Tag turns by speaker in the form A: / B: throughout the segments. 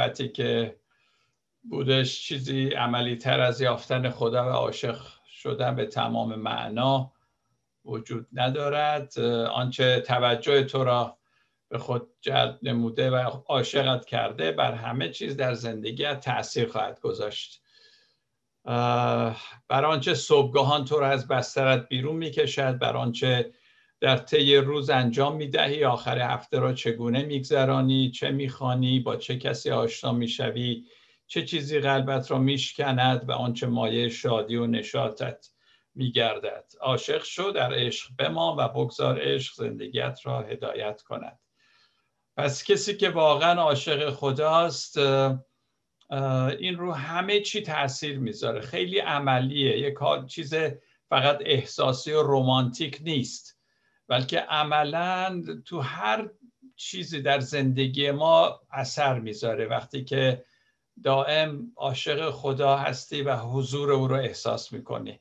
A: صحبتی که بودش چیزی عملی تر از یافتن خدا و عاشق شدن به تمام معنا وجود ندارد. آنچه توجه تو را به خود جلب نموده و عاشقت کرده بر همه چیز در زندگیت تاثیر خواهد گذاشت. بر آنچه صبحگاهان تو را از بسترت بیرون می‌کشد بر آنچه در طی روز انجام می‌دهی آخر هفته را چگونه میگذرانی چه می‌خوانی با چه کسی آشنا می‌شوی چه چیزی قلبت را میشکند و آنچه مایه شادی و نشاطت میگردد. عاشق شو در عشق بمان و بگذار عشق زندگیت را هدایت کند. پس کسی که واقعا عاشق خداست این رو همه چی تاثیر می‌ذاره. خیلی عملیه. یک چیز فقط احساسی و رومانتیک نیست. بلکه عملا تو هر چیزی در زندگی ما اثر می‌ذاره. وقتی که دائم عاشق خدا هستی و حضور او رو احساس می‌کنی.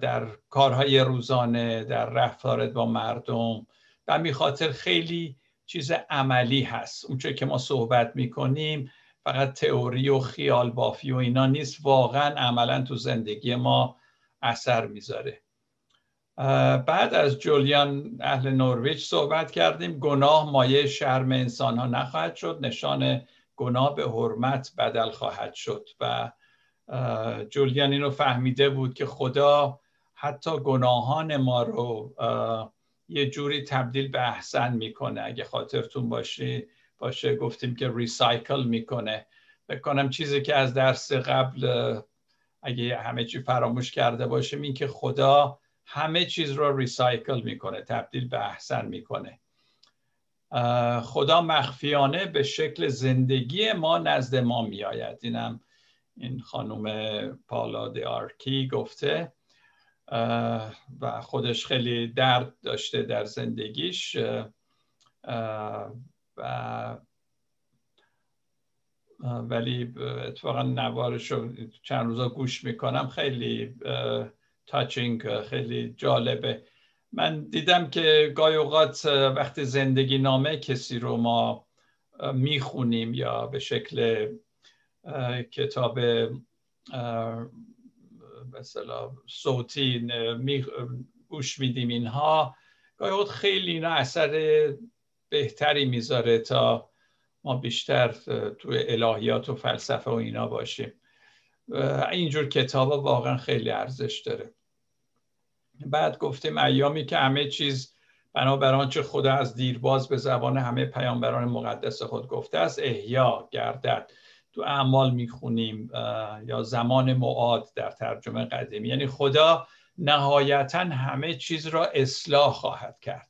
A: در کارهای روزانه در رفتارت با مردم و می خاطر خیلی چیز عملی هست. اونچه که ما صحبت می‌کنیم فقط تئوری و خیال بافی و اینا نیست. واقعا عملا تو زندگی ما اثر می‌ذاره. بعد از جولیان اهل نورویج صحبت کردیم. گناه مایه شرم انسان ها نخواهد شد. نشان گناه به حرمت بدل خواهد شد. و جولیان اینو فهمیده بود که خدا حتی گناهان ما رو یه جوری تبدیل به احسن می‌کنه. اگه خاطرتون باشه باشه گفتیم که ریسایکل می‌کنه. بکنم چیزی که از درس قبل اگه همه چی فراموش کرده باشیم این که خدا همه چیز رو ریسایکل می‌کنه تبدیل به احسن می‌کنه. خدا مخفیانه به شکل زندگی ما نزد ما میآید. اینم این خانم پالا آرکی گفته. و خودش خیلی درد داشته در زندگیش. و ولی اتفاقا نوارش رو چند روزا گوش می‌کنم. خیلی تاچینگ خیلی جالبه. من دیدم که گاهی اوقات وقتی زندگی نامه کسی رو ما می‌خونیم یا به شکل کتاب مثلا صوتی گوش میدیم اینها گاهی خیلی اینا اثر بهتری می‌ذاره تا ما بیشتر تو الهیات و فلسفه و اینا باشیم. اینجور کتاب واقعا خیلی ارزش داره. بعد گفتیم ایامی که همه چیز بنابر آنچه خدا از دیرباز به زبان همه پیامبران مقدس خود گفته است احیا گردد. تو اعمال می‌خونیم یا زمان معاد در ترجمه قدیمی. یعنی خدا نهایتا همه چیز را اصلاح خواهد کرد.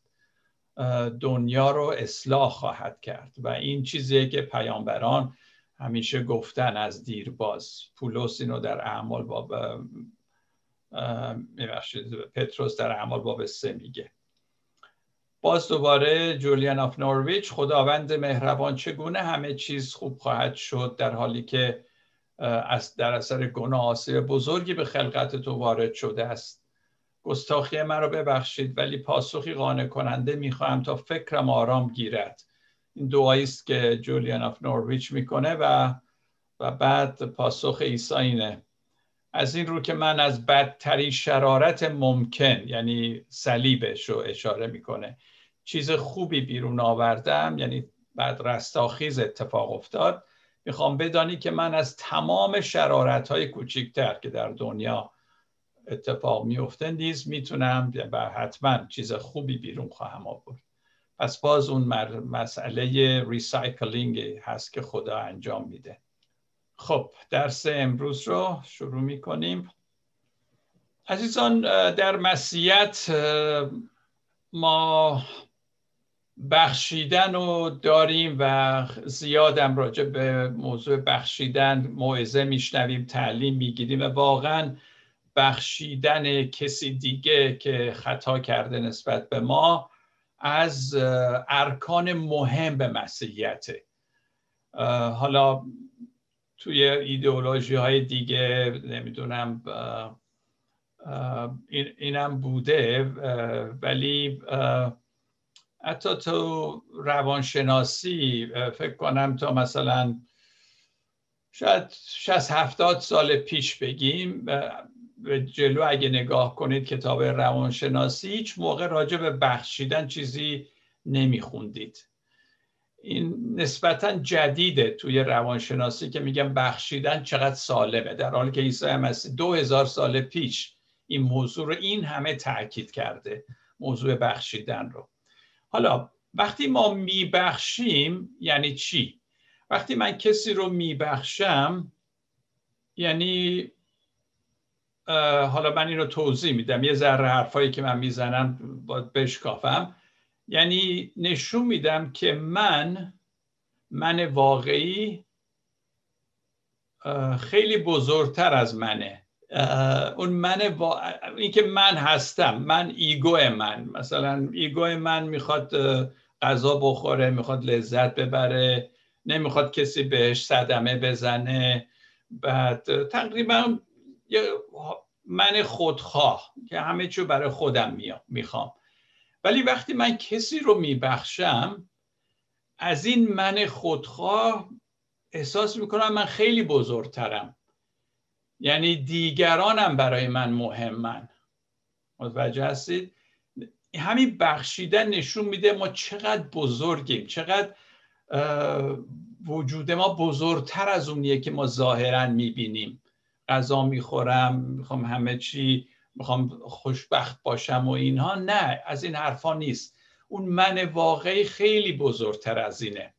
A: دنیا رو اصلاح خواهد کرد. و این چیزی که پیامبران همیشه گفتن از دیرباز. پولس اینو در اعمال باب پتروس در اعمال باب سه میگه. باز دوباره جولیان آف نورویچ خداوند مهربان چگونه همه چیز خوب خواهد شد در حالی که در اثر گناه آسیب بزرگی به خلقت تو وارد شده است. گستاخی مرا ببخشید ولی پاسخی قانع کننده می‌خواهم تا فکرم آرام گیرد. این دعایی است که جولیان آف نورویچ می‌کنه و و بعد پاسخ عیسی اینه. از این رو که من از بدترین شرارت ممکن یعنی صلیبش رو اشاره می‌کنه. چیز خوبی بیرون آوردم یعنی بعد رستاخیز اتفاق افتاد. می‌خوام بدانی که من از تمام شرارت های کوچکتر که در دنیا اتفاق میفته نیز می‌تونم و حتما چیز خوبی بیرون خواهم آورد. پس باز اون مسئله recycling هست که خدا انجام میده. خب درس امروز رو شروع می‌کنیم. عزیزان در مسیحیت ما بخشیدن رو داریم و زیادم راجع به موضوع بخشیدن موعظه میشنویم تعلیم می‌گیریم و واقعا بخشیدن کسی دیگه که خطا کرده نسبت به ما از ارکان مهم به مسیحیته حالا توی ایدئولوژی های دیگه نمی‌دونم اینم بوده ولی حتی تو روانشناسی فکر کنم تا مثلا شاید 60 70 سال پیش بگیم به جلو اگه نگاه کنید کتاب روانشناسی هیچ موقع راجع به بخشیدن چیزی نمیخوندید. این نسبتا جدیده توی روانشناسی که میگم بخشیدن چقدر سالمه. در حالی که عیسی مسیح دو هزار سال پیش این موضوع رو این همه تاکید کرده موضوع بخشیدن رو. حالا وقتی ما میبخشیم یعنی چی؟ وقتی من کسی رو میبخشم یعنی حالا من این رو توضیح میدم. یه ذره حرفایی که من می‌زنم باید بشکافم. یعنی نشون میدم که من من واقعی خیلی بزرگتر از منه. اون من این که من هستم من ego من. مثلا ego من می‌خواد غذا بخوره می‌خواد لذت ببره نمی‌خواد کسی بهش صدمه بزنه. بعد تقریبا من خودخواه که همه چیو برای خودم می‌خوام. ولی وقتی من کسی رو میبخشم از این من خودخواه احساس می‌کنم من خیلی بزرگترم. یعنی دیگرانم برای من مهمن. متوجه هستید؟ همین بخشیدن نشون میده ما چقدر بزرگیم چقدر وجود ما بزرگتر از اونیه که ما ظاهرا می‌بینیم. غذا می‌خورم می‌خوام همه چی می‌خوام خوشبخت باشم و اینها. نه از این حرفا نیست. اون من واقعی خیلی بزرگتر از اینه.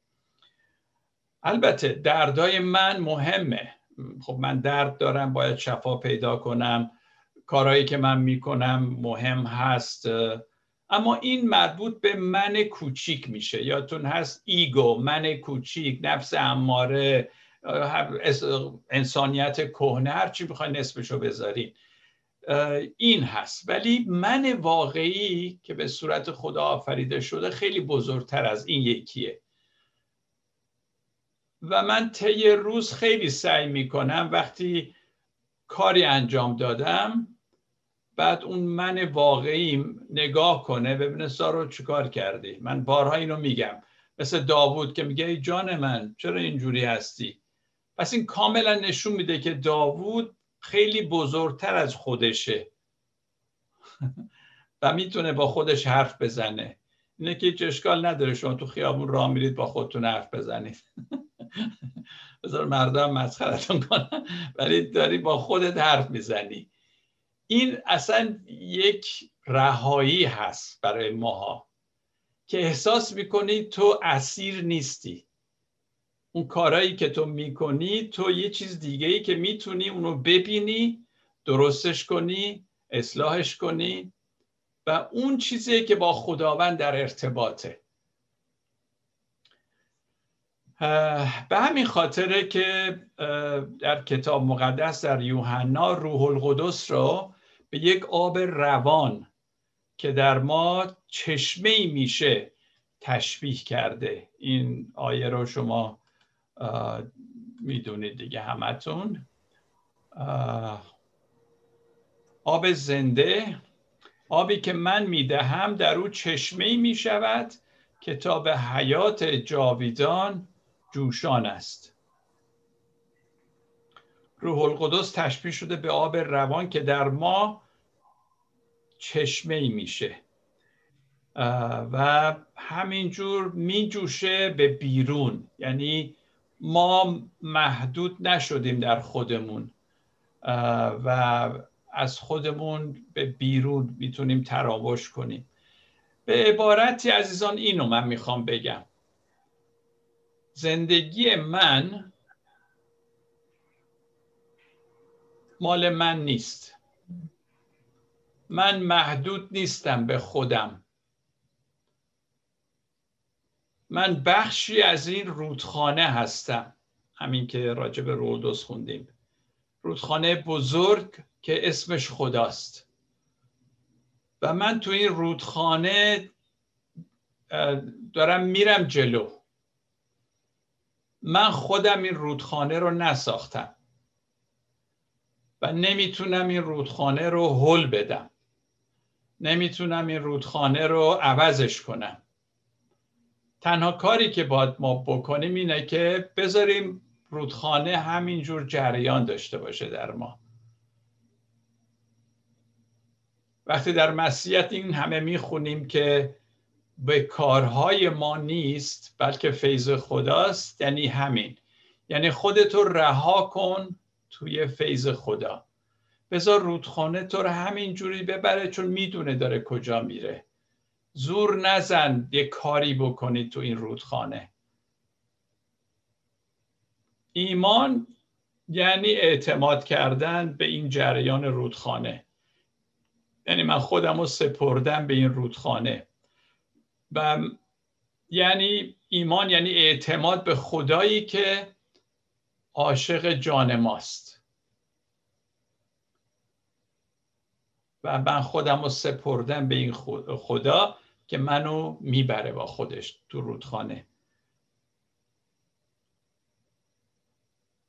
A: البته دردای من مهمه. خب من درد دارم باید شفا پیدا کنم. کارهایی که من می‌کنم مهم هست. اما این مربوط به من کوچیک میشه. یادتون هست ایگو من کوچیک نفس اماره. انسانیت کهنه هر چی بخواین نسبشو بذارین؟ این هست. ولی من واقعی که به صورت خدا آفریده شده خیلی بزرگتر از این یکیه. و من طی روز خیلی سعی می‌کنم وقتی کاری انجام دادم بعد اون من واقعی نگاه کنه ببینه سارو چیکار کردی. من بارها اینو میگم. مثل داوود که میگه ای جان من چرا اینجوری هستی؟ پس این کاملا نشون میده که داوود خیلی بزرگتر از خودشه. و می‌تونه با خودش حرف بزنه. اینه که هیچ اشکال نداره شما تو خیابون راه میرید با خودتون حرف بزنید. بذار مردم مسخرتون کنن ولی داری با خودت حرف می‌زنی. این اصلا یک رهایی هست برای ماها که احساس می‌کنی تو اسیر نیستی. اون کارهایی که تو می‌کنی تو یه چیز دیگه ای که می‌تونی اونو ببینی درستش کنی اصلاحش کنی و اون چیزی که با خداوند در ارتباطه. به همین خاطره که در کتاب مقدس در یوحنا روح القدس رو به یک آب روان که در ما چشمه میشه تشبیه کرده. این آیه رو شما می‌دونید دیگه همتون. آب زنده. آبی که من می‌دهم در او چشمه می شود کتاب حیات جاویدان جوشان است. روح القدس تشبیه شده به آب روان که در ما چشمه میشه. و همینجور میجوشه به بیرون. یعنی ما محدود نشدیم در خودمون و از خودمون به بیرون می‌تونیم تراوش کنیم. به عبارتی عزیزان اینو من می‌خوام بگم. زندگی من مال من نیست. من محدود نیستم به خودم. من بخشی از این رودخانه هستم. همین که راجع به رودوس خوندیم. رودخانه بزرگ که اسمش خداست. و من تو این رودخانه دارم میرم جلو. من خودم این رودخانه رو نساختم. و نمی‌تونم این رودخانه رو حل بدم. نمی‌تونم این رودخانه رو عوضش کنم. تنها کاری که باید ما بکنیم اینه که بذاریم رودخانه همینجور جریان داشته باشه در ما. وقتی در مسیحیت این همه می‌خونیم که به کارهای ما نیست بلکه فیض خداست یعنی همین. یعنی خودتو رها کن توی فیض خدا. بذار رودخانه تو رو همین جوری ببره چون می‌دونه داره کجا میره. زور نزن یه کاری بکنی تو این رودخانه. ایمان یعنی اعتماد کردن به این جریان رودخانه. یعنی من خودم رو سپردم به این رودخانه. و یعنی ایمان یعنی اعتماد به خدایی که عاشق جان ماست. و من خودم رو سپردم به این خدا. که منو می‌بره با خودش تو رودخانه.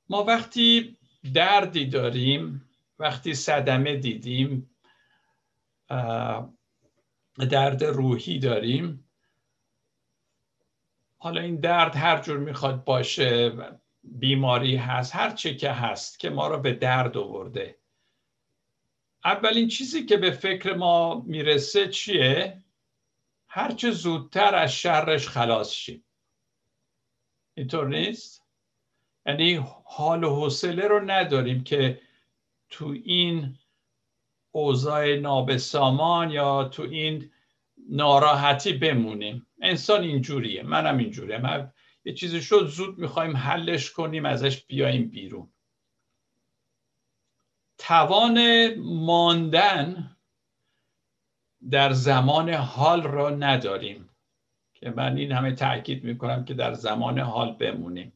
A: ما وقتی دردی داریم وقتی صدمه دیدیم درد روحی داریم حالا این درد هر جور می‌خواد باشه بیماری هست هر چه که هست که ما رو به درد آورده. اولین چیزی که به فکر ما می‌رسه چیه؟ هرچه زودتر از شرش خلاص شیم اینطور نیست؟ یعنی حال و حوصله رو نداریم که تو این اوضاع نابسامان یا تو این ناراحتی بمونیم. انسان اینجوریه منم اینجوریه. من یه چیزی شد زود می‌خوایم حلش کنیم ازش بیایم بیرون. توان ماندن در زمان حال را نداریم. که من این همه تاکید می‌کنم که در زمان حال بمونیم.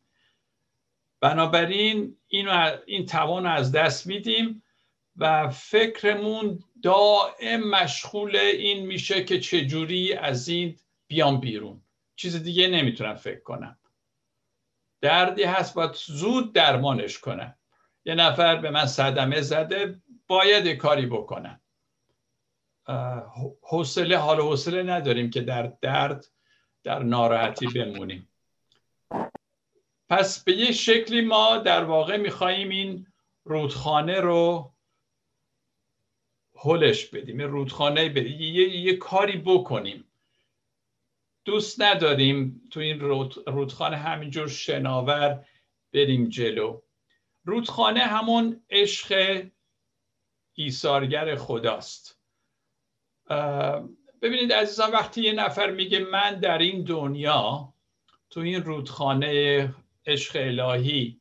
A: بنابراین اینو این توان از دست میدیم و فکرمون دائم مشغول این میشه که چجوری از این بیام بیرون. چیز دیگه نمی‌تونم فکر کنم. دردی هست باید زود درمانش کنم. یه نفر به من صدمه زده باید کاری بکنم. حوصله حال حوصله نداریم که در درد در ناراحتی بمونیم. پس به یه شکلی ما در واقع میخواییم این رودخانه رو هلش بدیم. رودخانه بدیم یه،, یه کاری بکنیم. دوست نداریم تو این رودخانه همینجور شناور بریم جلو. رودخانه همون عشق ایثارگر خداست. ببینید عزیزان وقتی یه نفر میگه من در این دنیا تو این رودخانه عشق الهی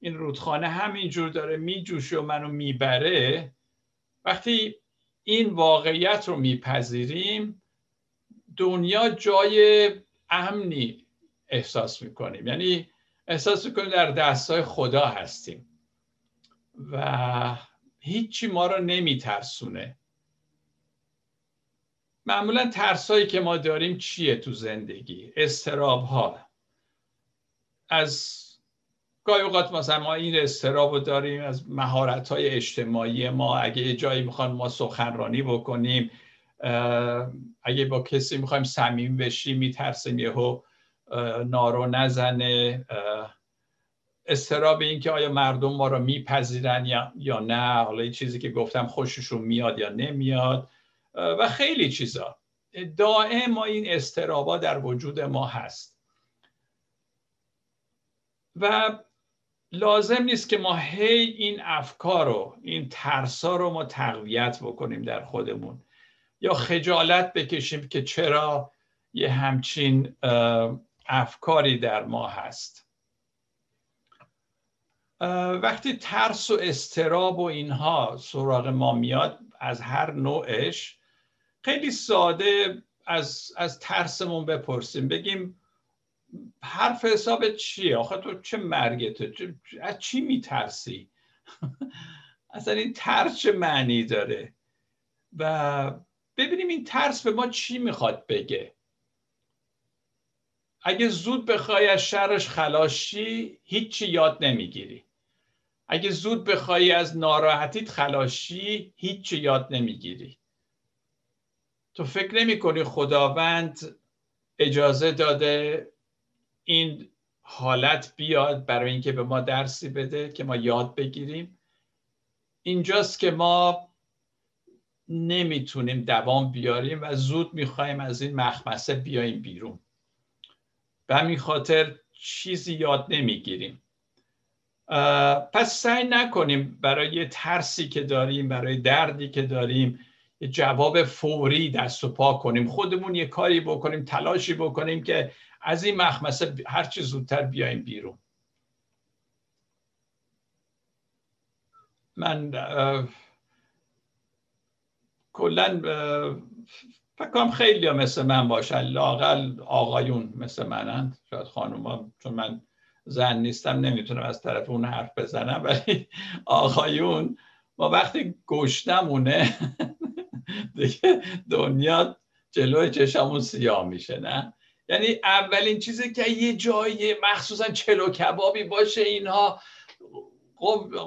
A: این رودخانه همینجور داره میجوشه و منو می‌بره وقتی این واقعیت رو میپذیریم دنیا جای امنی احساس می‌کنیم. یعنی احساس می‌کنیم در دستای خدا هستیم. و هیچی ما رو نمیترسونه. معمولا ترسایی که ما داریم چیه تو زندگی؟ استراب ها از گاهی اوقات مثلا ما این استراب رو داریم از مهارت های اجتماعی ما. اگه جایی می‌خوان ما سخنرانی بکنیم اگه با کسی می‌خوایم صمیم بشیم میترسیم یهو نارو نزنه. استراب این که آیا مردم ما رو میپذیرن یا, یا نه. حالا این چیزی که گفتم خوششون میاد یا نمیاد. و خیلی چیزا. دائم ما این استرابا در وجود ما هست. و لازم نیست که ما هی این افکار رو این ترسا رو ما تقویت بکنیم در خودمون. یا خجالت بکشیم که چرا یه همچین افکاری در ما هست. وقتی ترس و استراب و اینها سراغ ما میاد از هر نوعش خیلی ساده از, از ترسمون بپرسیم. بگیم حرف حساب چیه؟ آخه تو چه مرگته از چی میترسی؟ اصلا این ترس چه معنی داره؟ و ببینیم این ترس به ما چی می‌خواد بگه. اگه زود بخوای از شرش خلاشی هیچی یاد نمی‌گیری. اگه زود بخوای از ناراحتیت خلاشی هیچی یاد نمی‌گیری. تو فکر نمی کنی خداوند اجازه داده این حالت بیاد برای اینکه به ما درسی بده که ما یاد بگیریم؟ اینجاست که ما نمی‌تونیم دوام بیاریم و زود می‌خوایم از این مخمسه بیایم بیرون. به همین خاطر چیزی یاد نمی‌گیریم. پس سعی نکنیم برای ترسی که داریم برای دردی که داریم جواب فوری دست و پا کنیم. خودمون یه کاری بکنیم تلاشی بکنیم که از این مخمسه هرچی زودتر بیایم بیرون. من کلا فکر کنم خیلی مثل من باشن. لاقل آقایون مثل منند. شاید خانوما چون من زن نیستم نمی‌تونم از طرف اون حرف بزنم ولی آقایون ما وقتی گشتمونه دیگه دنیا جلوی چشمون سیاه میشه نه؟ یعنی اولین چیزی که یه جایی مخصوصا چلو کبابی باشه اینها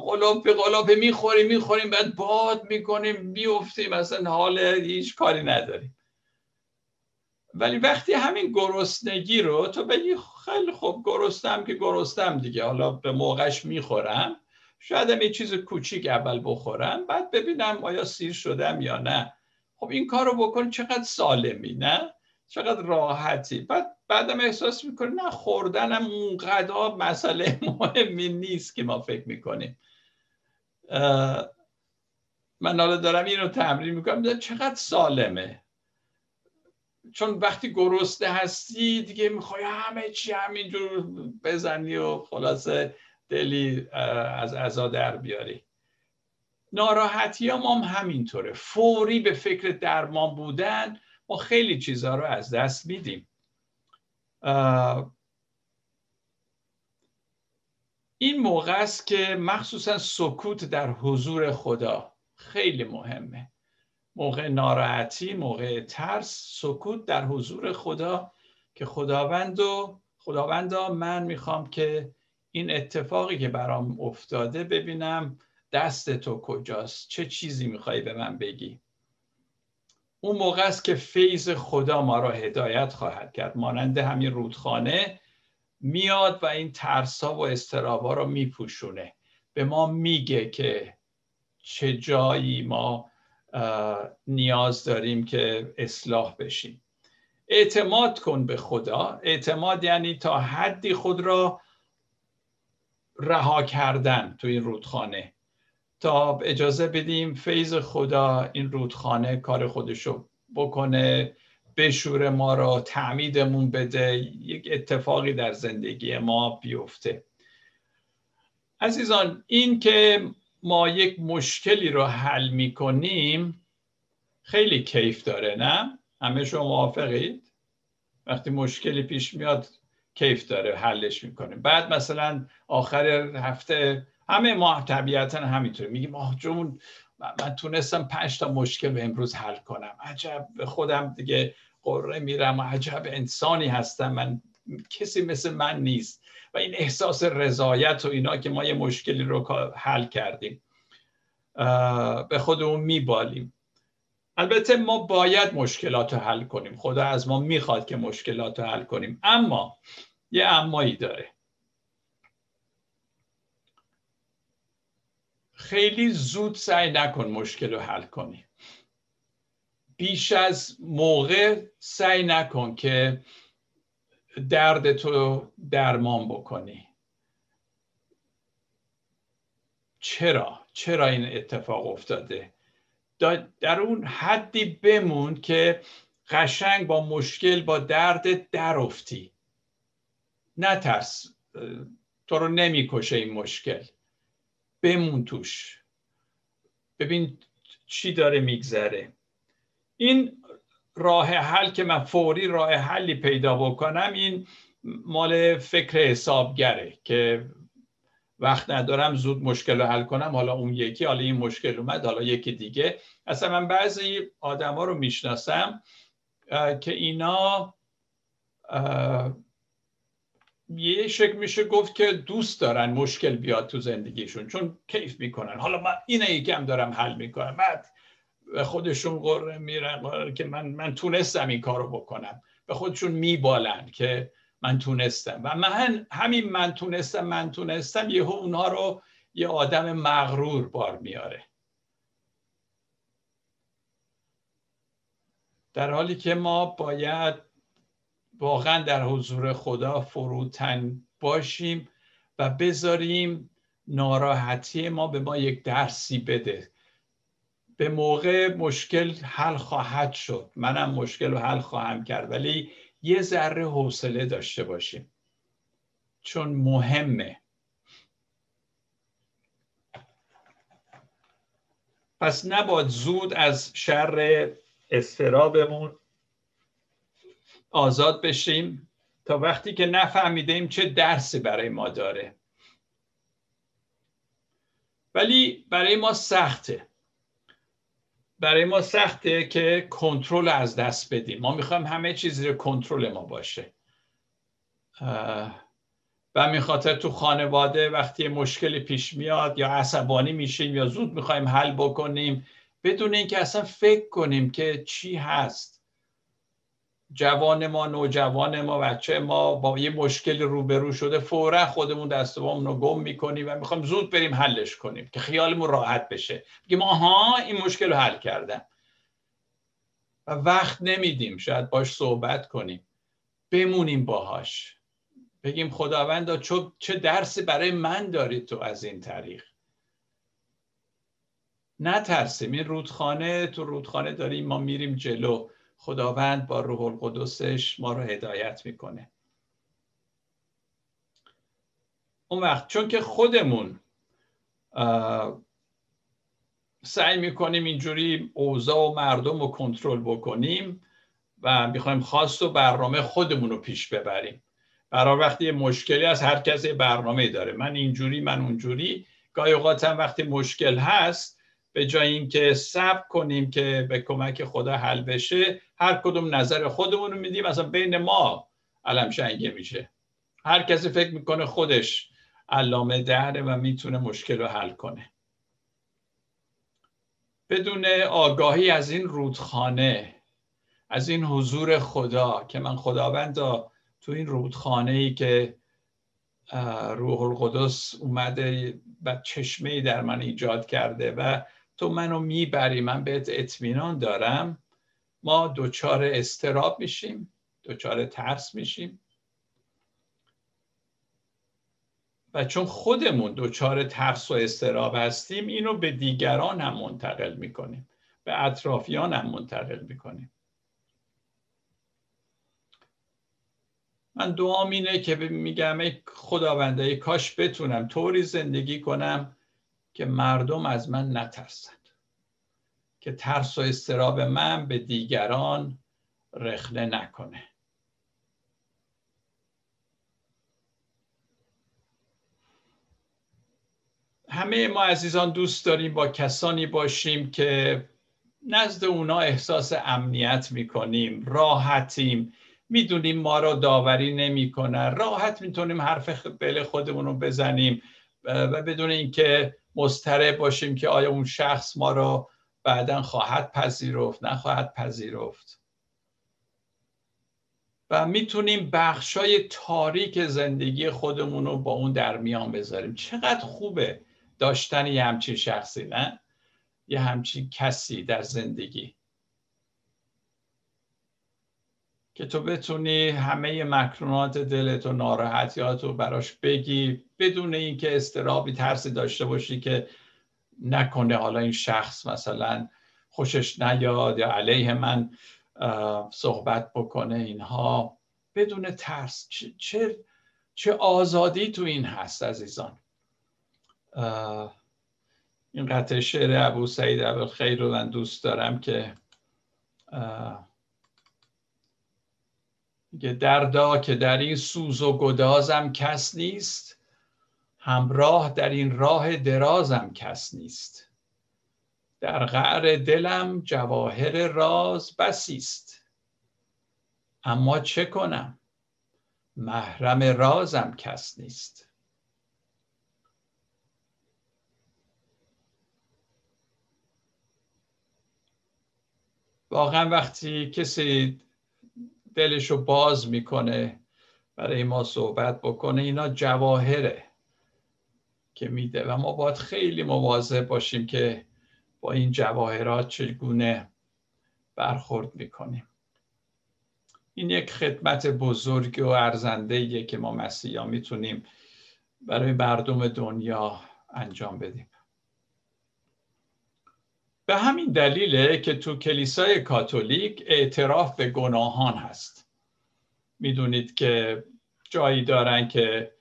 A: قلوپ قلوپ می‌خوریم می‌خوریم بعد باد می‌کنیم بیفتیم مثلا حال هیچ کاری نداریم. ولی وقتی همین گرسنگی رو تو بگی خیلی خوب گرستم که گرستم دیگه حالا به موقعش می‌خورم شاید هم یه چیز کوچیک اول بخورم بعد ببینم آیا سیر شدم یا نه. خب این کار رو بکن چقدر سالمی نه؟ چقدر راحتی. بعد بعدم احساس می‌کنی نه خوردنم اونقدر مسئله مهمی نیست که ما فکر می‌کنیم. من حالا دارم این رو تمرین می‌کنم چقدر سالمه. چون وقتی گرسنه هستی دیگه می‌خوای همه چی همینجور بزنی و خلاصه دلی از عزا در بیاری. ناراحتی هم, هم همینطوره. فوری به فکر درمان بودن ما خیلی چیزها رو از دست میدیم. این موقع است که مخصوصا سکوت در حضور خدا خیلی مهمه. موقع ناراحتی موقع ترس سکوت در حضور خدا که خداوند و خداوندا من می‌خوام که این اتفاقی که برام افتاده ببینم دست تو کجاست؟ چه چیزی می‌خوای به من بگی؟ اون موقع است که فیض خدا ما را هدایت خواهد کرد. مانند همین رودخانه میاد و این ترسا و استرابا رو میپوشونه. به ما میگه که چه جایی ما نیاز داریم که اصلاح بشیم. اعتماد کن به خدا. اعتماد یعنی تا حدی خود را رها کردن تو این رودخانه تا اجازه بدیم فیض خدا این رودخانه کار خودشو بکنه بشور ما را تعمیدمون بده یک اتفاقی در زندگی ما بیفته عزیزان این که ما یک مشکلی رو حل می‌کنیم خیلی کیف داره نه؟ همه شما موافقید؟ وقتی مشکلی پیش میاد کیف داره حلش می‌کنیم بعد مثلا آخر هفته همه ما طبیعتا همینطوری میگیم آه جون من تونستم پنج تا مشکل به امروز حل کنم. عجب به خودم دیگه قره میرم و عجب انسانی هستم. من کسی مثل من نیست. و این احساس رضایت و اینا که ما یه مشکلی رو حل کردیم به خودمون میبالیم. البته ما باید مشکلات رو حل کنیم. خدا از ما می‌خواد که مشکلات رو حل کنیم. اما یه امایی داره. خیلی زود سعی نکن مشکل رو حل کنی. بیش از موقع سعی نکن که درد تو درمان بکنی. چرا؟ چرا این اتفاق افتاده؟ در اون حدی بمون که قشنگ با مشکل با درد درفتی نترس تو رو نمی‌کشه این مشکل. بمون توش. ببین چی داره میگذره. این راه حل که من فوری راه حلی پیدا بکنم این مال فکر حسابگره که وقت ندارم زود مشکل رو حل کنم. حالا اون یکی حالا این مشکل اومد حالا یکی دیگه. اصلا من بعضی آدما رو می‌شناسم که اینا یه شکل میشه گفت که دوست دارن مشکل بیاد تو زندگیشون چون کیف می‌کنن. حالا من اینه یکم دارم حل می‌کنم. بعد خودشون قره میرن که من من تونستم این کارو بکنم. به خودشون میبالن که من تونستم. و من همین من تونستم من تونستم یهو اونها رو یه آدم مغرور بار میاره. در حالی که ما باید واقعا در حضور خدا فروتن باشیم و بذاریم ناراحتی ما به ما یک درسی بده. به موقع مشکل حل خواهد شد. منم مشکل رو حل خواهم کرد ولی یه ذره حوصله داشته باشیم. چون مهمه. پس نباید زود از شر استرابمون آزاد بشیم تا وقتی که نفهمیدیم چه درسی برای ما داره. ولی برای ما سخته. برای ما سخته که کنترل از دست بدیم. ما می‌خوایم همه چیز زیر کنترل ما باشه. و همین خاطر تو خانواده وقتی مشکلی پیش میاد یا عصبانی میشیم یا زود می‌خوایم حل بکنیم بدون اینکه اصلا فکر کنیم که چی هست. جوان ما نوجوان ما بچه ما با یه مشکل روبرو شده فورا خودمون دستمون رو گم می‌کنیم و می‌خوایم زود بریم حلش کنیم که خیالمون راحت بشه. بگیم آها این مشکل رو حل کردم. و وقت نمیدیم شاید باش صحبت کنیم. بمونیم باهاش. بگیم خداوندا چه درسی برای من داری تو از این طریق؟ نترسیم. این رودخانه تو رودخانه داریم ما میریم جلو. خداوند با روح القدسش ما رو هدایت می‌کنه. اون وقت چون که خودمون سعی می‌کنیم اینجوری اوضاع و مردم رو کنترل بکنیم و می‌خوایم خواست و برنامه خودمون رو پیش ببریم. برای وقتی یه مشکلی از هر کس برنامه داره. من اینجوری من اونجوری. گاهی اوقات وقتی مشکل هست به جای اینکه صبر کنیم که به کمک خدا حل بشه هر کدوم نظر خودمون رو میدیم. اصلا بین ما علم شنگه میشه. هر کسی فکر می‌کنه خودش علامه دهره و می‌تونه مشکل رو حل کنه. بدون آگاهی از این رودخانه از این حضور خدا که من خداوند تو این رودخانه ای که روح القدس اومده و چشمه در من ایجاد کرده و تو منو می‌بری من بهت اطمینان دارم. ما دچار استراب میشیم دچار ترس میشیم. و چون خودمون دچار ترس و استراب هستیم اینو به دیگران هم منتقل می‌کنیم به اطرافیان هم منتقل می‌کنیم. من دعام اینه که میگم ای خداونده کاش بتونم طوری زندگی کنم که مردم از من نترسند که ترس و استراب من به دیگران رخنه نکنه. همه ما عزیزان دوست داریم با کسانی باشیم که نزد اونا احساس امنیت می‌کنیم راحتیم. می‌دونیم ما رو داوری نمی‌کنن راحت می‌تونیم حرف بل خودمون رو بزنیم. و بدون اینکه مضطرب باشیم که آیا اون شخص ما رو بعدا خواهد پذیرفت نخواهد پذیرفت. و می‌تونیم بخشای تاریک زندگی خودمون رو با اون در میان بذاریم. چقدر خوبه داشتن یه همچین شخصی نه؟ یه همچین کسی در زندگی. که تو بتونی همه مکرونات دلت و ناراحتیات رو براش بگی بدون اینکه استرابی ترسی داشته باشی که نکنه حالا این شخص مثلا خوشش نیاد یا علیه من صحبت بکنه اینها. بدون ترس چه, چه آزادی تو این هست عزیزان؟ این قطع شعر ابو سعید ابو خیر رو من دوست دارم که میگه دردا که در این سوز و گدازم کس نیست همراه در این راه درازم کس نیست. در غعر دلم جواهر راز بسیست اما چه کنم؟ محرم رازم کس نیست. واقعا وقتی کسی دلشو باز می‌کنه برای ما صحبت بکنه اینا جواهره که میده. و ما باید خیلی مواظب باشیم که با این جواهرات چگونه برخورد می‌کنیم. این یک خدمت بزرگ و ارزنده که ما مسیحا می‌تونیم برای مردم دنیا انجام بدیم. به همین دلیله که تو کلیسای کاتولیک اعتراف به گناهان هست. می‌دونید که جایی دارن که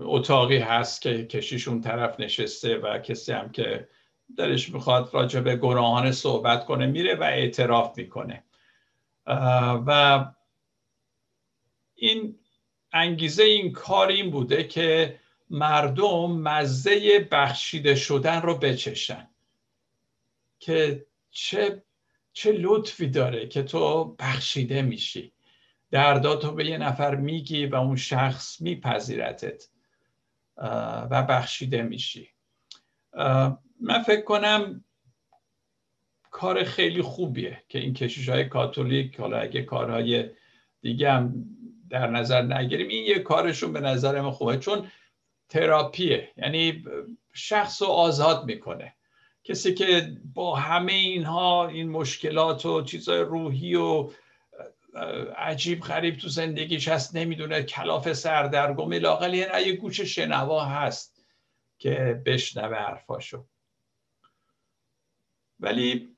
A: اتاقی هست که کشیشون طرف نشسته و کسی هم که دلش می‌خواد راجع به گناهان صحبت کنه میره و اعتراف می‌کنه. و این انگیزه این کار این بوده که مردم مزه بخشیده شدن رو بچشن. که چه چه لطفی داره که تو بخشیده میشی. درداتو به یه نفر میگی و اون شخص میپذیرتت و بخشیده میشی. من فکر کنم کار خیلی خوبیه که این کشیش های کاتولیک حالا اگه کارهای دیگه هم در نظر نگیریم این یه کارشون به نظر من خوبه. چون تراپیه. یعنی شخص رو آزاد می‌کنه. کسی که با همه اینها این مشکلات و چیزهای روحی و عجیب غریب تو زندگیش هست نمی‌دونه کلاف سردرگم لاقل یه گوش شنوا هست که بشنوه حرفاشو. ولی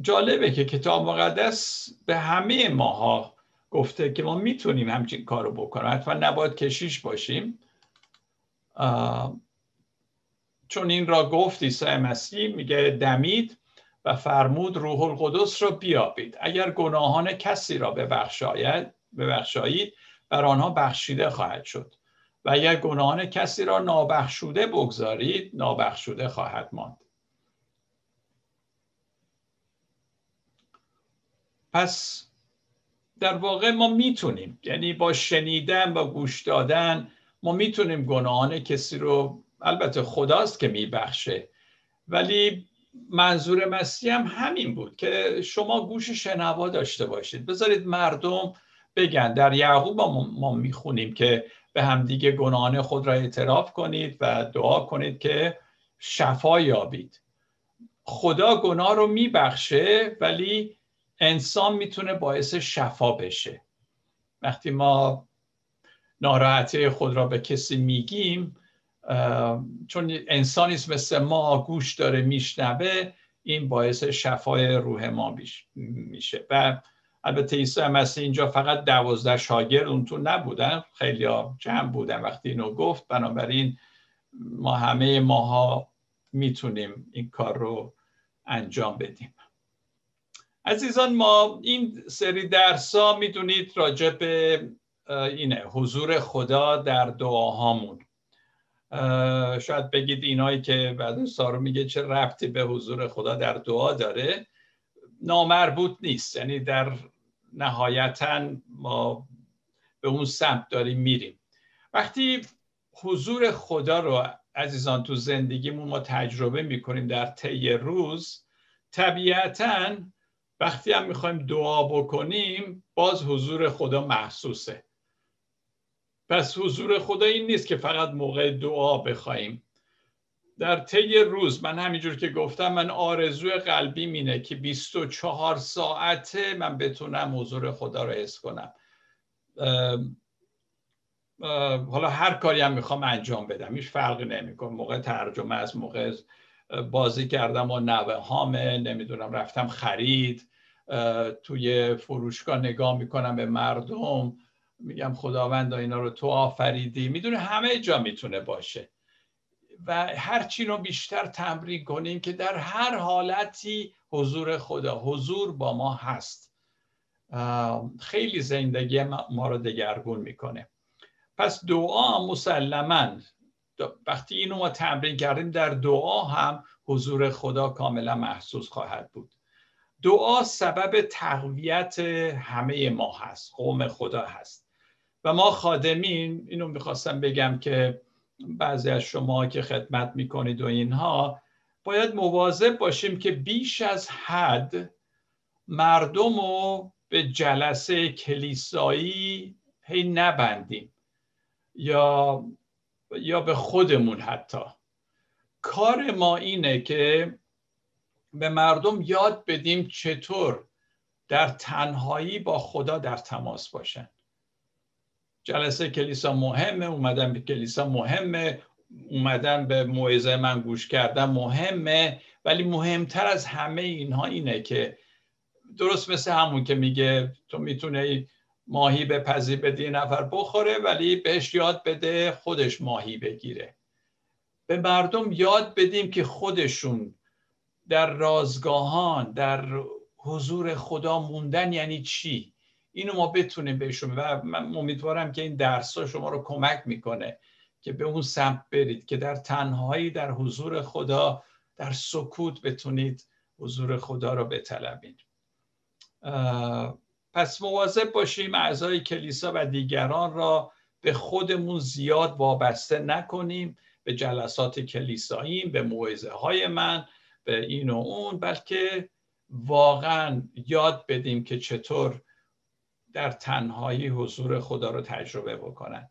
A: جالبه که کتاب مقدس به همه ماها گفته که ما می‌تونیم همچین کارو بکنیم. حتما نباید کشیش باشیم. چون این را گفت عیسی مسیح میگه دمید و فرمود روح القدس را بیابید. اگر گناهان کسی را ببخشاید ببخشایید بر آنها بخشیده خواهد شد. و اگر گناهان کسی را نابخشوده بگذارید نابخشوده خواهد ماند. پس در واقع ما می‌تونیم یعنی با شنیدن و گوش دادن ما می‌تونیم گناهان کسی رو البته خداست که میبخشه ولی منظور مسیح هم همین بود که شما گوش شنوا داشته باشید. بذارید مردم بگن. در یعقوب ما می‌خونیم که به همدیگه گناهان خود را اعتراف کنید و دعا کنید که شفا یابید. خدا گناه رو میبخشه ولی انسان می‌تونه باعث شفا بشه. وقتی ما ناراحتی خود را به کسی میگیم چون انسانی مثل ما گوش داره میشنوه این باعث شفای روح ما میشه. و البته عیسی مسیح اینجا فقط دوازده شاگرد اون تو نبودن خیلی جمع بودن وقتی اینو گفت. بنابراین ما همه ماها می‌تونیم این کار رو انجام بدیم. عزیزان ما این سری درس ها می‌دونید راجع اینه حضور خدا در دعاهامون. شاید بگید اینایی که بعد سارو میگه چه ربطی به حضور خدا در دعا داره نامربوط نیست. یعنی در نهایتا ما به اون سمت داریم میریم. وقتی حضور خدا رو عزیزان تو زندگیمون ما تجربه می‌کنیم در طی روز طبیعتا وقتی هم می‌خوایم دعا بکنیم باز حضور خدا محسوسه. پس حضور خدا این نیست که فقط موقع دعا بخوایم. در طی روز من همینجور که گفتم من آرزوی قلبی مینه که 24 ساعته من بتونم حضور خدا رو حس کنم. حالا هر کاری هم می‌خوام انجام بدم. هیچ فرقی نمی‌کنه. موقع ترجمه از موقع بازی کردم و نوه هامه نمی‌دونم رفتم خرید توی فروشگاه نگاه می‌کنم به مردم. میگم خداوند اینا رو تو آفریدی. می‌دونه همه جا می‌تونه باشه. و هر چی رو بیشتر تمرین کنیم که در هر حالتی حضور خدا حضور با ما هست. خیلی زندگی ما رو دگرگون می‌کنه. پس دعا مسلما. وقتی اینو ما تمرین کردیم در دعا هم حضور خدا کاملا محسوس خواهد بود. دعا سبب تقویت همه ما هست قوم خدا هست. و ما خادمین اینو می‌خواستم بگم که بعضی از شما که خدمت می‌کنید و اینها باید مواظب باشیم که بیش از حد مردم رو به جلسه کلیسایی هی نبندیم. یا یا به خودمون حتی. کار ما اینه که به مردم یاد بدیم چطور در تنهایی با خدا در تماس باشن. جلسه کلیسا مهمه اومدن به کلیسا مهمه اومدن به موعظه من گوش کردن مهمه. ولی مهمتر از همه اینها اینه که درست مثل همون که میگه تو می‌تونه ماهی به پذیر بده نفر بخوره ولی بهش یاد بده خودش ماهی بگیره. به مردم یاد بدیم که خودشون در رازگاهان در حضور خدا موندن یعنی چی؟ اینو ما بتونیم بهشون و من امیدوارم که این درس ها شما رو کمک می‌کنه که به اون سمت برید که در تنهایی در حضور خدا در سکوت بتونید حضور خدا رو بطلبید پس مواظب باشیم اعضای کلیسا و دیگران را به خودمون زیاد وابسته نکنیم به جلسات کلیساییم به موعظه های من به این و اون بلکه واقعا یاد بدیم که چطور در تنهایی حضور خدا رو تجربه بکنن.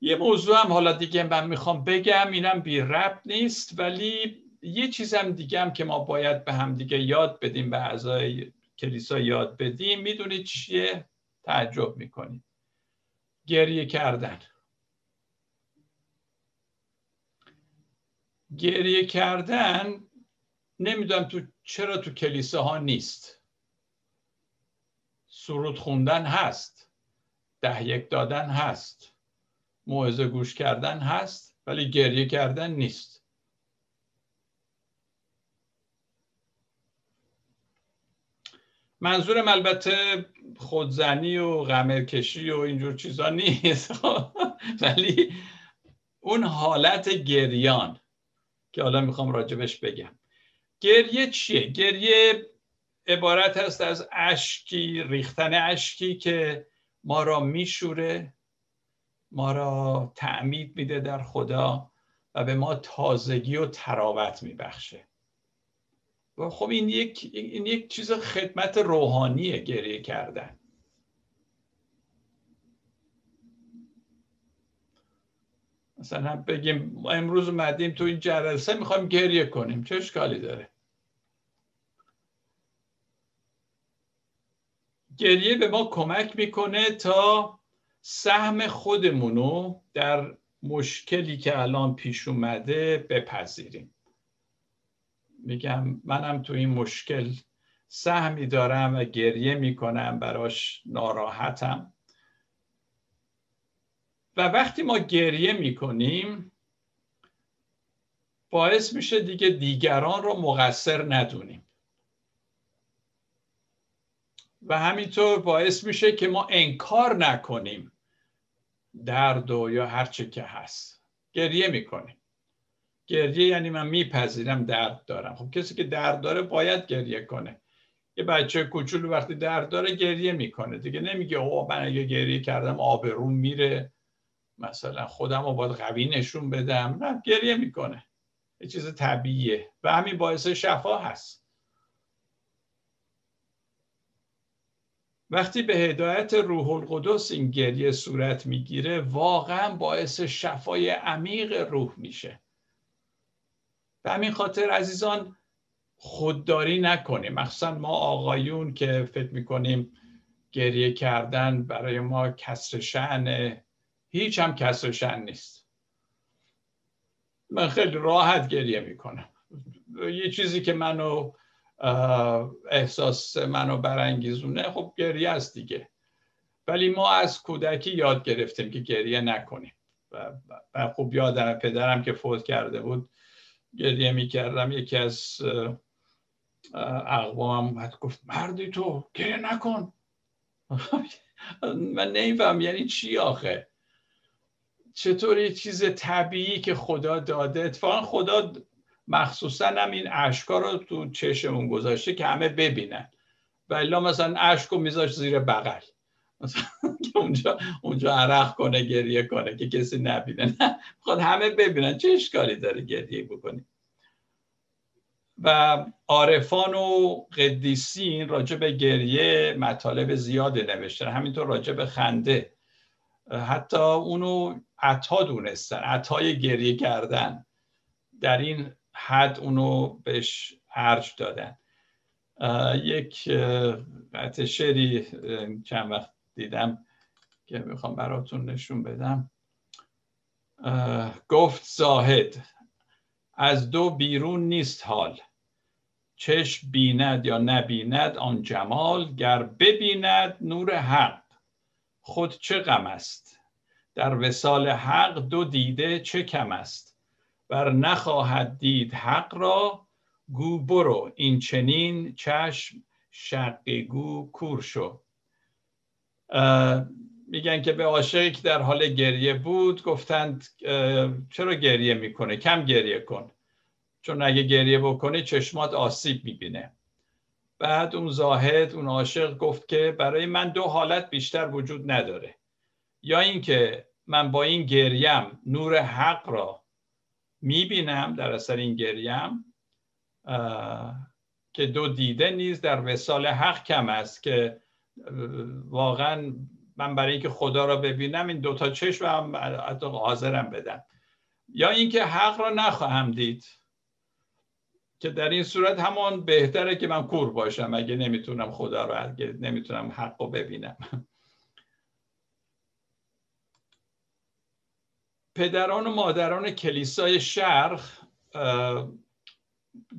A: یه موضوع هم حالا دیگه من می‌خوام بگم اینم بی ربط نیست ولی یه چیزم دیگه هم که ما باید به هم دیگه یاد بدیم به اعضای کلیسا یاد بدیم می‌دونید چیه؟ تعجب می‌کنید گریه کردن. گریه کردن نمی‌دونم تو چرا تو کلیسه ها نیست. سرود خوندن هست. ده یک دادن هست. موعظه گوش کردن هست ولی گریه کردن نیست. منظورم البته خودزنی و غمرکشی و اینجور چیزا نیست. ولی اون حالت گریان که حالا می‌خوام راجبش بگم. گریه چیه؟ گریه عبارت هست از اشکی ریختن اشکی که ما را میشوره ما را تعمید میده در خدا و به ما تازگی و تراوت میبخشه. و خب این یک, این یک چیز خدمت روحانیه گریه کردن. مثلا بگیم امروز اومدیم تو این جلسه می‌خوایم گریه کنیم. چه اشکالی داره؟ گریه به ما کمک می‌کنه تا سهم خودمونو در مشکلی که الان پیش اومده بپذیریم. میگم منم تو این مشکل سهمی دارم و گریه می‌کنم براش ناراحتم. و وقتی ما گریه می‌کنیم باعث میشه دیگه دیگران رو مقصر ندونیم. و همینطور باعث میشه که ما انکار نکنیم درد و یا هر چه که هست. گریه می‌کنیم. گریه یعنی من میپذیرم درد دارم. خب کسی که درد داره باید گریه کنه. یه بچه کوچولو وقتی درد داره گریه می‌کنه. دیگه نمیگه او من اگه گریه کردم آبروم میره. مثلا خودم رو باید قوی نشون بدم. نه گریه می‌کنه. یه چیز طبیعیه. و همین باعث شفا هست. وقتی به هدایت روح القدس این گریه صورت می‌گیره واقعا باعث شفای عمیق روح میشه. به همین خاطر عزیزان خودداری نکنیم. مخصوصا ما آقایون که فکر می‌کنیم گریه کردن برای ما کسر شعنه هیچ هم کسر شن نیست. من خیلی راحت گریه می‌کنم. یه چیزی که منو احساس منو برانگیزونه خب گریه است دیگه. ولی ما از کودکی یاد گرفتیم که گریه نکنیم. و خوب یادم پدرم که فوت کرده بود گریه می‌کردم. یکی از اقوام گفت مردی تو گریه نکن. من نمیفهم یعنی چی آخه؟ چطور یه چیز طبیعی که خدا داده؟ اتفاقا خدا مخصوصا هم این اشکا رو تو چشمون گذاشته که همه ببینن. و مثلا اشک رو میذاشت زیر بغل. مثلا اونجا اونجا عرق کنه گریه کنه که کسی نبینه. نه همه ببینن. چه اشکالی داره گریه بکنی؟ و عارفان و قدیسین راجع به گریه مطالب زیاده نوشتن. همینطور راجع به خنده. حتی اونو عطا دونستن. عطای گریه کردن. در این حد اونو بهش ارج دادن. یک قطع شعری چند وقت دیدم که می‌خوام براتون نشون بدم. گفت زاهد از دو بیرون نیست حال. چشم بیند یا نبیند آن جمال گر ببیند نور حق. خود چه غم است؟ در وسال حق دو دیده چه کم است؟ ور نخواهد دید حق را گو برو. این چنین چشم شقی گو کور شو. میگن که به عاشقی که در حال گریه بود گفتند چرا گریه می‌کنه؟ کم گریه کن. چون اگه گریه بکنه چشمات آسیب می‌بینه. بعد اون زاهد اون عاشق گفت که برای من دو حالت بیشتر وجود نداره. یا اینکه من با این گریم نور حق را می‌بینم در اثر این گریم که دو دیده نیز در وسال حق کم است که واقعا من برای اینکه خدا را ببینم این دوتا چشم هم حاضرم بدم. یا اینکه حق را نخواهم دید که در این صورت همان بهتره که من کور باشم اگه نمی‌تونم خدا رو نمی‌تونم حق رو ببینم. پدران و مادران کلیسای شرق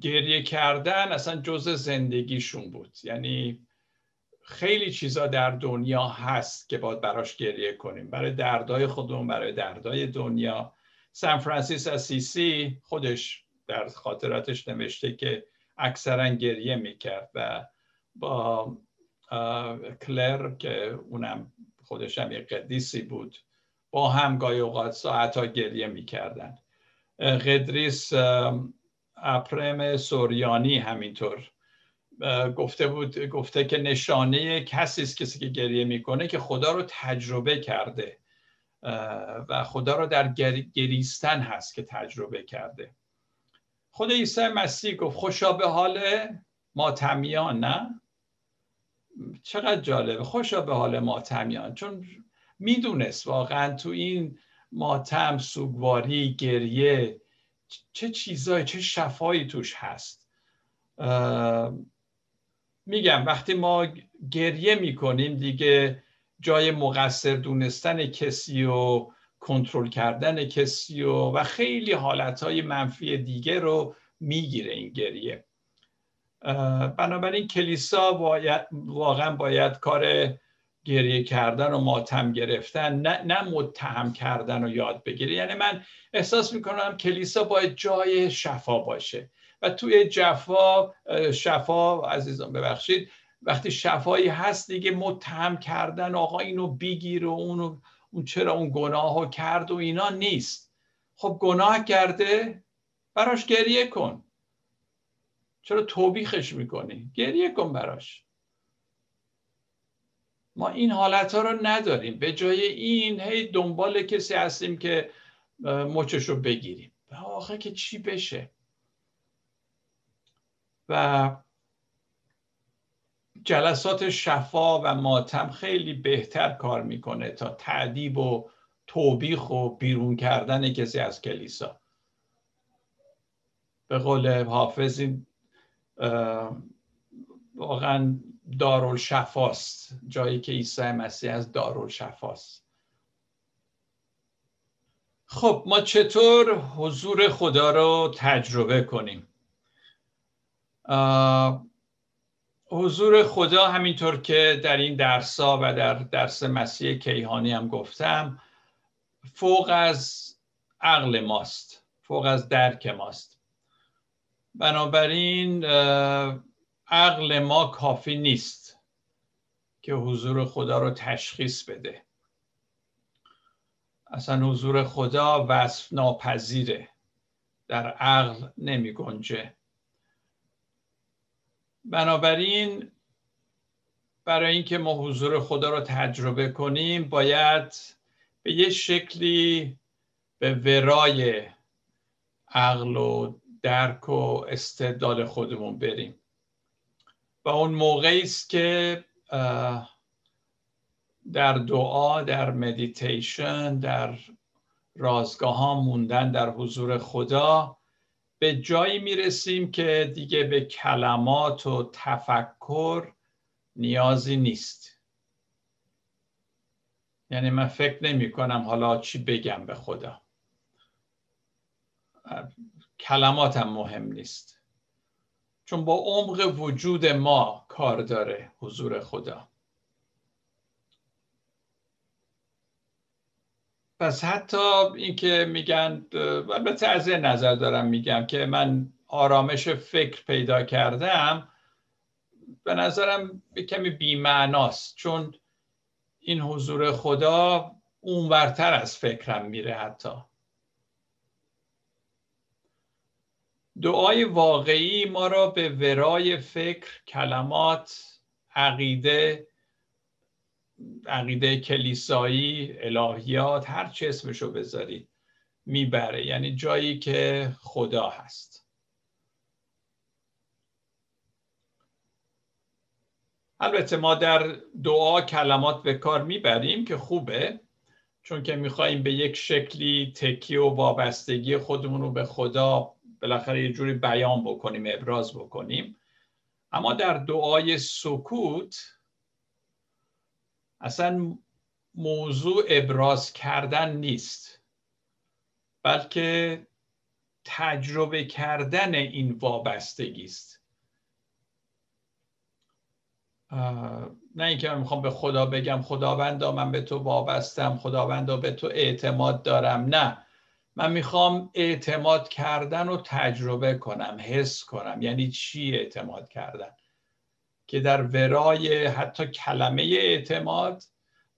A: گریه کردن اصلا جز زندگیشون بود. یعنی خیلی چیزا در دنیا هست که باید براش گریه کنیم. برای دردای خودمون برای دردای دنیا. سان فرانسیس اسیسی خودش در خاطراتش نوشته که اکثرا گریه می‌کرد و با کلر که اونم خودش هم یک قدیسی بود با هم گاهی اوقات ساعت گریه می‌کردن. قدریس اپرم سوریانی همینطور گفته بود گفته که نشانه کسی است کسی که گریه می‌کنه که خدا رو تجربه کرده و خدا رو در گریستن هست که تجربه کرده. خود عیسی مسیح گفت خوشا به حال ماتمیان نه؟ چقدر جالبه خوشا به حال ماتمیان. چون می‌دونست واقعا تو این ماتم سوگواری گریه چه چیزایی چه شفایی توش هست. میگم وقتی ما گریه می‌کنیم دیگه جای مقصر دونستن کسی و کنترل کردن کسی و و خیلی حالتهای منفی دیگه رو می‌گیره این گریه. بنابراین کلیسا باید واقعا باید کار گریه کردن و ماتم گرفتن نه, نه متهم کردن و یاد بگیره یعنی من احساس می‌کنم کلیسا باید جای شفا باشه. و توی جفا شفا عزیزان ببخشید وقتی شفایی هست دیگه متهم کردن آقا اینو بگیر و اونو اون چرا اون گناه کرد و اینا نیست. خب گناه کرده براش گریه کن. چرا توبیخش می‌کنی؟ گریه کن براش. ما این حالت ها رو نداریم. به جای این هی دنبال کسی هستیم که مچش رو بگیریم. آخه که چی بشه؟ و جلسات شفا و ماتم خیلی بهتر کار می‌کنه تا تعدیب و توبیخ و بیرون کردن کسی از کلیسا. به قول حافظ این واقعا دارالشفاست. جایی که عیسی مسیح از دارالشفاست. خب ما چطور حضور خدا رو تجربه کنیم؟ حضور خدا همینطور که در این درسا و در درس مسیح کیهانی هم گفتم فوق از عقل ماست فوق از درک ماست. بنابراین عقل ما کافی نیست که حضور خدا رو تشخیص بده. اصلا حضور خدا وصف ناپذیره در عقل نمی گنجه. بنابراین برای اینکه ما حضور خدا رو تجربه کنیم باید به یه شکلی به ورای عقل و درک و استعداد خودمون بریم. اون موقعی است که در دعا در مدیتیشن در رازگاه ها موندن در حضور خدا به جایی می‌رسیم که دیگه به کلمات و تفکر نیازی نیست. یعنی من فکر نمی کنم حالا چی بگم به خدا. کلماتم مهم نیست. چون با عمق وجود ما کار داره حضور خدا. پس حتی اینکه میگن البته از نظر دارم میگم که من آرامش فکر پیدا کردم به نظرم به کمی بیمعناست. چون این حضور خدا اونورتر از فکرم میره حتی. دعای واقعی ما را به ورای فکر کلمات عقیده عقیده کلیسایی الهیات هر چه اسمشو بذارید می‌بره. یعنی جایی که خدا هست. البته ما در دعا کلمات به کار می‌بریم که خوبه چون که میخواییم به یک شکلی تکیه و وابستگی خودمون رو به خدا بالاخره یه جوری بیان بکنیم ابراز بکنیم. اما در دعای سکوت اصلا موضوع ابراز کردن نیست بلکه تجربه کردن این وابستگی است. نه اینکه من می‌خوام به خدا بگم خداوندا من به تو وابستم خداوندا به تو اعتماد دارم نه. من می‌خوام اعتماد کردن رو تجربه کنم حس کنم. یعنی چی اعتماد کردن؟ که در ورای حتی کلمه اعتماد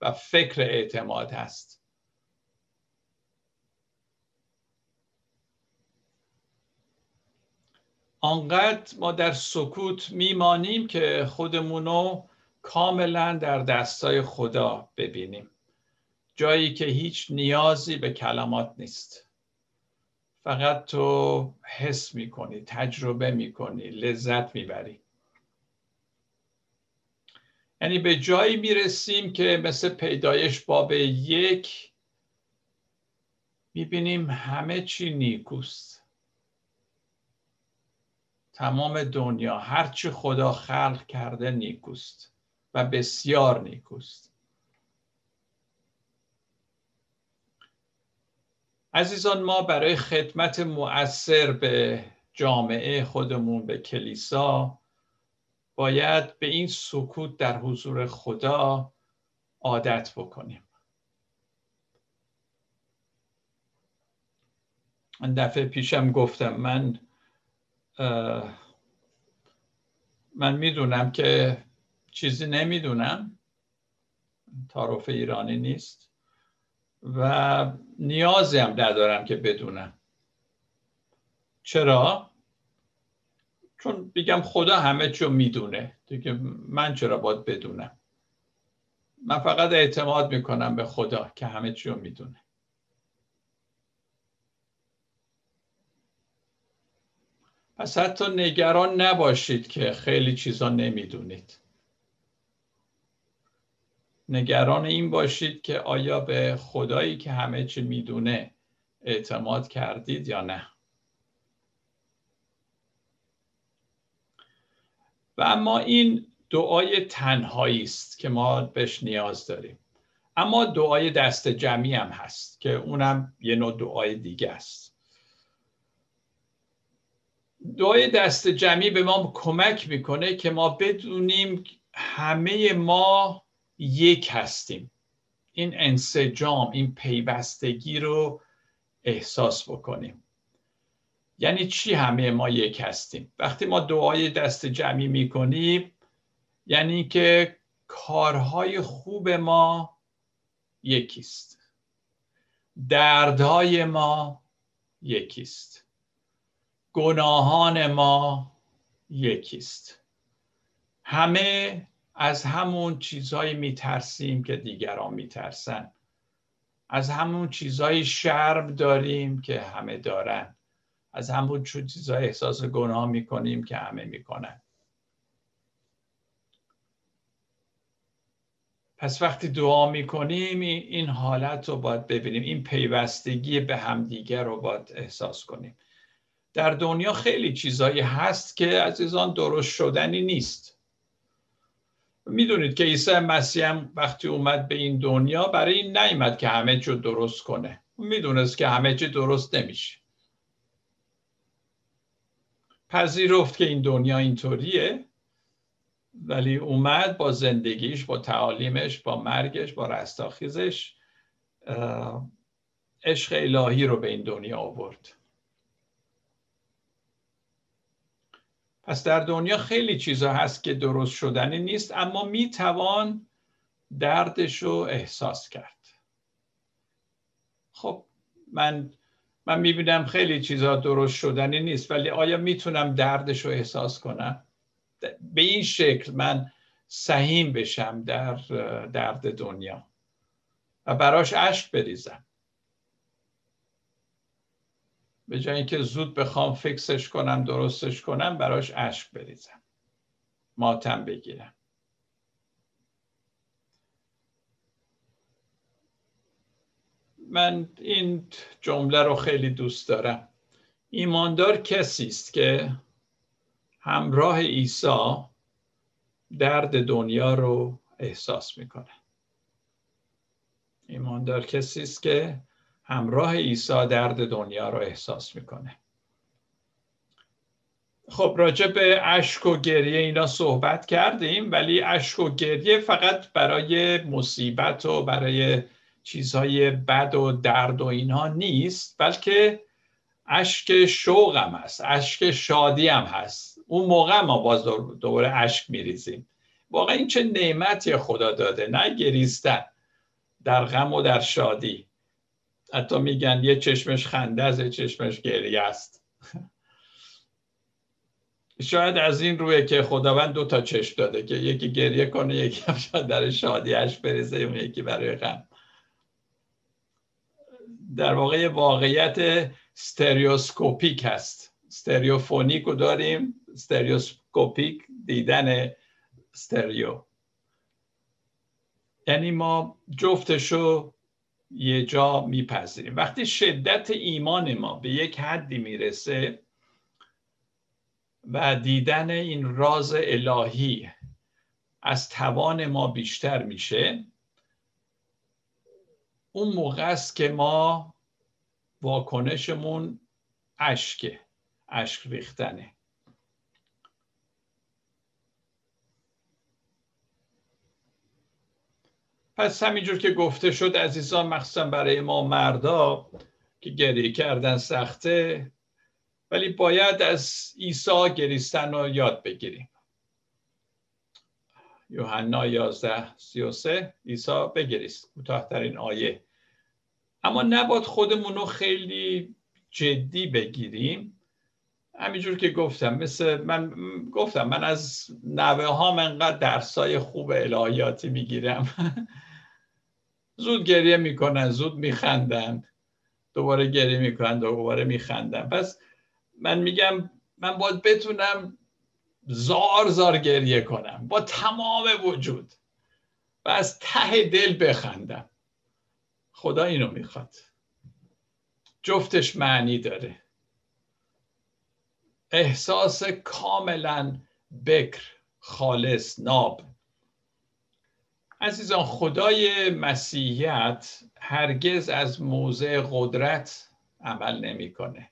A: و فکر اعتماد هست. آنقدر ما در سکوت میمانیم که خودمونو کاملا در دستای خدا ببینیم. جایی که هیچ نیازی به کلمات نیست. فقط تو حس می‌کنی تجربه می‌کنی لذت می‌بری. یعنی به جایی می‌رسیم که مثل پیدایش باب یک می‌بینیم همه چی نیکوست. تمام دنیا هرچی خدا خلق کرده نیکوست و بسیار نیکوست. عزیزان ما برای خدمت مؤثر به جامعه خودمون به کلیسا باید به این سکوت در حضور خدا عادت بکنیم. من دفعه پیشم گفتم من من می‌دونم که چیزی نمی‌دونم. تعارف ایرانی نیست. و نیازی هم ندارم که بدونم. چرا؟ چون بگم خدا همه چیو می‌دونه. دیگه من چرا باید بدونم؟ من فقط اعتماد می‌کنم به خدا که همه چیو می‌دونه. پس حتی نگران نباشید که خیلی چیزا نمی‌دونید. نگران این باشید که آیا به خدایی که همه چی می‌دونه اعتماد کردید یا نه. و اما این دعای تنهایی است که ما بهش نیاز داریم. اما دعای دست جمعی هم هست که اونم یه نوع دعای دیگه است. دعای دست جمعی به ما کمک می‌کنه که ما بدونیم همه ما یک هستیم. این انسجام این پیوستگی رو احساس بکنیم. یعنی چی همه ما یک هستیم؟ وقتی ما دعای دست جمعی می‌کنیم یعنی که کارهای خوب ما یکیست. دردهای ما یکیست. گناهان ما یکیست. همه از همون چیزهایی میترسیم که دیگران میترسن. از همون چیزهایی شرم داریم که همه دارن. از همون چیزا احساس گناه می‌کنیم که همه می‌کنن. پس وقتی دعا می‌کنیم این حالت رو باید ببینیم. این پیوستگی به همدیگر رو باید احساس کنیم. در دنیا خیلی چیزایی هست که عزیزان درست شدنی نیست. می‌دونید که عیسی مسیح هم وقتی اومد به این دنیا برای این نیومد که همه چی درست کنه. می‌دونست که همه چی درست نمیشه. پذیرفت که این دنیا اینطوریه ولی اومد با زندگیش با تعالیمش با مرگش با رستاخیزش عشق الهی رو به این دنیا آورد. پس در دنیا خیلی چیزا هست که درست شدنی نیست اما می‌توان دردش رو احساس کرد. خب من من می‌بینم خیلی چیزا درست شدنی نیست ولی آیا می‌تونم دردش رو احساس کنم؟ به این شکل من سهیم بشم در درد دنیا. و براش اشک بریزم. به جای اینکه زود بخوام فکسش کنم درستش کنم براش اشک بریزم. ماتم بگیرم. من این جمله رو خیلی دوست دارم. ایماندار کسی است که همراه عیسی درد دنیا رو احساس می‌کنه. ایماندار کسی است که همراه عیسی درد دنیا رو احساس می‌کنه. خب راجع به اشک و گریه اینا صحبت کردیم ولی اشک و گریه فقط برای مصیبت و برای چیزهای بد و درد و اینها نیست بلکه اشک شوق هم هست اشک شادی هم هست. اون موقع ما باز دوباره اشک میریزیم. واقعا این چه نعمتی خدا داده نه گریستن در غم و در شادی. حتی میگن یه چشمش خنده است یه چشمش گریه است. شاید از این روی که خداوند دو تا چشم داده که یکی گریه کنه یکی هم شاید در شادیش بریزه اون یکی برای غم. در واقع واقعیت stereoscopic هست. stereophonic رو داریم. stereoscopic دیدن ستریو یعنی ما جفتشو یه جا میپذیریم. وقتی شدت ایمان ما به یک حدی می‌رسه و دیدن این راز الهی از توان ما بیشتر میشه اون موقع است که ما واکنشمون اشکه اشک ریختنه. پس همینجور که گفته شد عزیزان مخصوصا برای ما مردا که گریه کردن سخته ولی باید از عیسی گریستن رو یاد بگیریم. یوحنا 11 33 عیسی بگریست. کوتاهترین آیه. اما نباید خودمون رو خیلی جدی بگیریم. همینجور که گفتم مثل من گفتم من از نوه ها انقدر درسای خوب الهیاتی می‌گیرم. زود گریه می‌کنن زود میخندن. دوباره گریه می‌کنن دوباره میخندن. پس من میگم من باید بتونم زار زار گریه کنم. با تمام وجود. و از ته دل بخندم. خدا اینو می‌خواد. جفتش معنی داره. احساس کاملا بکر خالص ناب. عزیزان خدای مسیحیت هرگز از موضع قدرت عمل نمی‌کنه.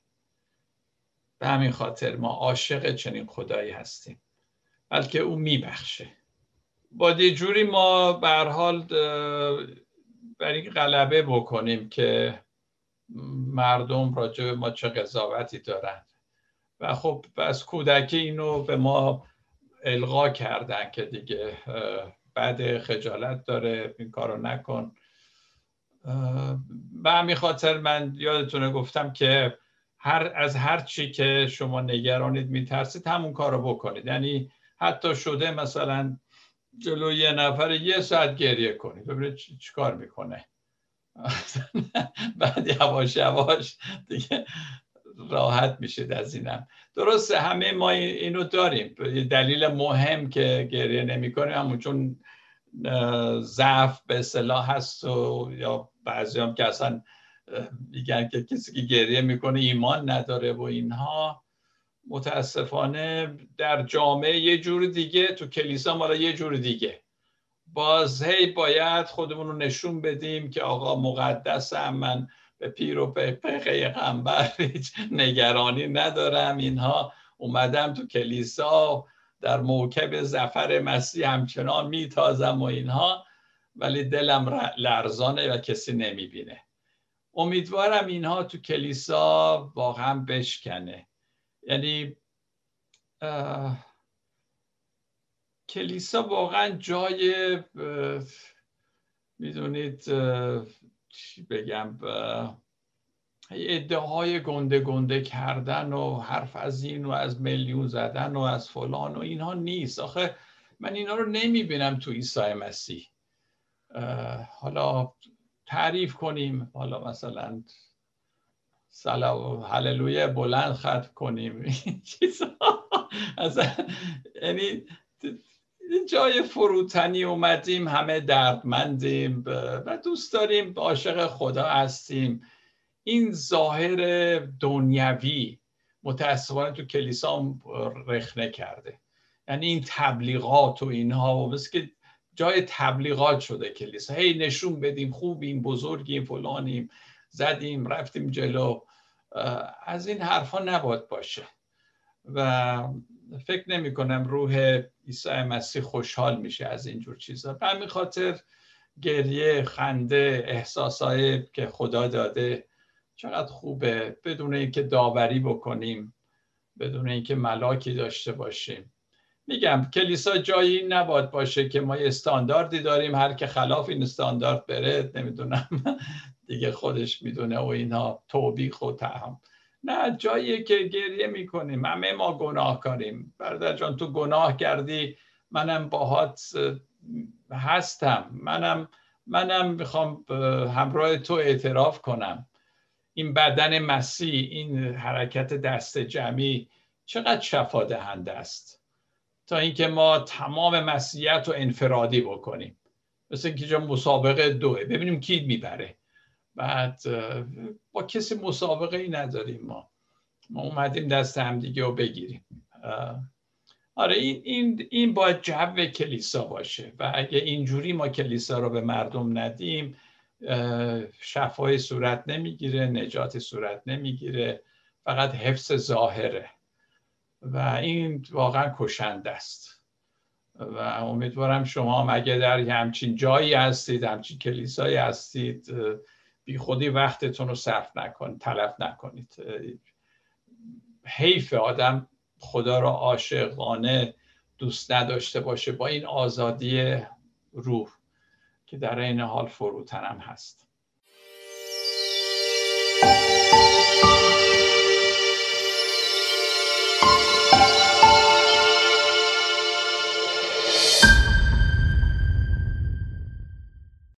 A: به همین خاطر ما عاشق چنین خدایی هستیم بلکه او میبخشه. با یه ما به حال برای غلبه بکنیم که مردم راجع به ما چه قضاوتی دارن. و خب از کودکی اینو به ما القا کردن که دیگه بعد خجالت داره این کارو نکن. به همین خاطر من یادتونه گفتم که هر از هر چی که شما نگرانید میترسید همون کارو بکنید. یعنی حتی شده مثلا جلو یه نفر یه ساعت گریه کنید ببینید چیکار می‌کنه. بعد یواش یواش دیگه راحت میشید از اینم. درسته همه ما اینو داریم. دلیل مهم که گریه نمی کنیم همون چون ضعف به اصطلاح هست و یا بعضی هم که اصلا میگن که کسی که گریه می‌کنه ایمان نداره و اینها. متاسفانه در جامعه یه جور دیگه تو کلیسا مالا یه جور دیگه. باز هی باید خودمون رو نشون بدیم که آقا مقدسم من به پیر و پیغمبر هیچ نگرانی ندارم. اینها اومدم تو کلیسا در موکب زفر مسیح همچنان میتازم و اینها ولی دلم لرزانه و کسی نمی‌بینه. امیدوارم اینها تو کلیسا واقعا بشکنه. یعنی کلیسا واقعا جای می‌دونید چی بگم ادعاهای گنده گنده کردن و حرف از این و از میلیون زدن و از فلان و اینها نیست. آخه من اینا رو نمی‌بینم تو عیسی مسیح. حالا تعریف کنیم. حالا مثلا سلام هللویا بلند ختم کنیم. این چیزا. یعنی جای فروتنی اومدیم همه دردمندیم و دوست داریم عاشق خدا هستیم. این ظاهر دنیوی متاسفانه تو کلیسا رخنه کرده. یعنی این تبلیغات و اینها و مثل که جای تبلیغات شده کلیسا. هی نشون بدیم خوبیم بزرگیم فلانیم زدیم رفتیم جلو. از این حرفها نباید باشه. و فکر نمی کنم روح عیسی مسیح خوشحال میشه از اینجور چیزا. به همین خاطر گریه خنده احساسایی که خدا داده چقدر خوبه. بدون اینکه داوری بکنیم بدون اینکه ملاکی داشته باشیم. میگم کلیسا جایی نباید باشه که ما یه استانداردی داریم هر که خلاف این استاندارد بره نمی‌دونم. دیگه خودش می‌دونه و اینها توبیخ و تهم نه جایی که گریه می‌کنیم. همه ما گناه کاریم برادر جان تو گناه کردی. منم باهات هستم. منم منم می‌خوام همراه تو اعتراف کنم. این بدن مسیح این حرکت دست جمعی چقدر شفا دهنده است. تا اینکه ما تمام مسیحیت رو انفرادی بکنیم. مثل اینکه مسابقه دوه. ببینیم کی می‌بره. بعد با کسی مسابقه ای نداریم ما. ما اومدیم دست همدیگه رو بگیریم. آره این, این, این باید جو کلیسا باشه و اگه اینجوری ما کلیسا رو به مردم ندیم شفای صورت نمی‌گیره نجات صورت نمی‌گیره فقط حفظ ظاهره. و این واقعا کشنده است. و امیدوارم شما هم اگه در همچین جایی هستید همچین کلیسایی هستید بی خودی وقتتون رو صرف نکنید تلف نکنید. حیف آدم خدا را عاشقانه دوست نداشته باشه با این آزادی روح که در این حال فروتنم هست.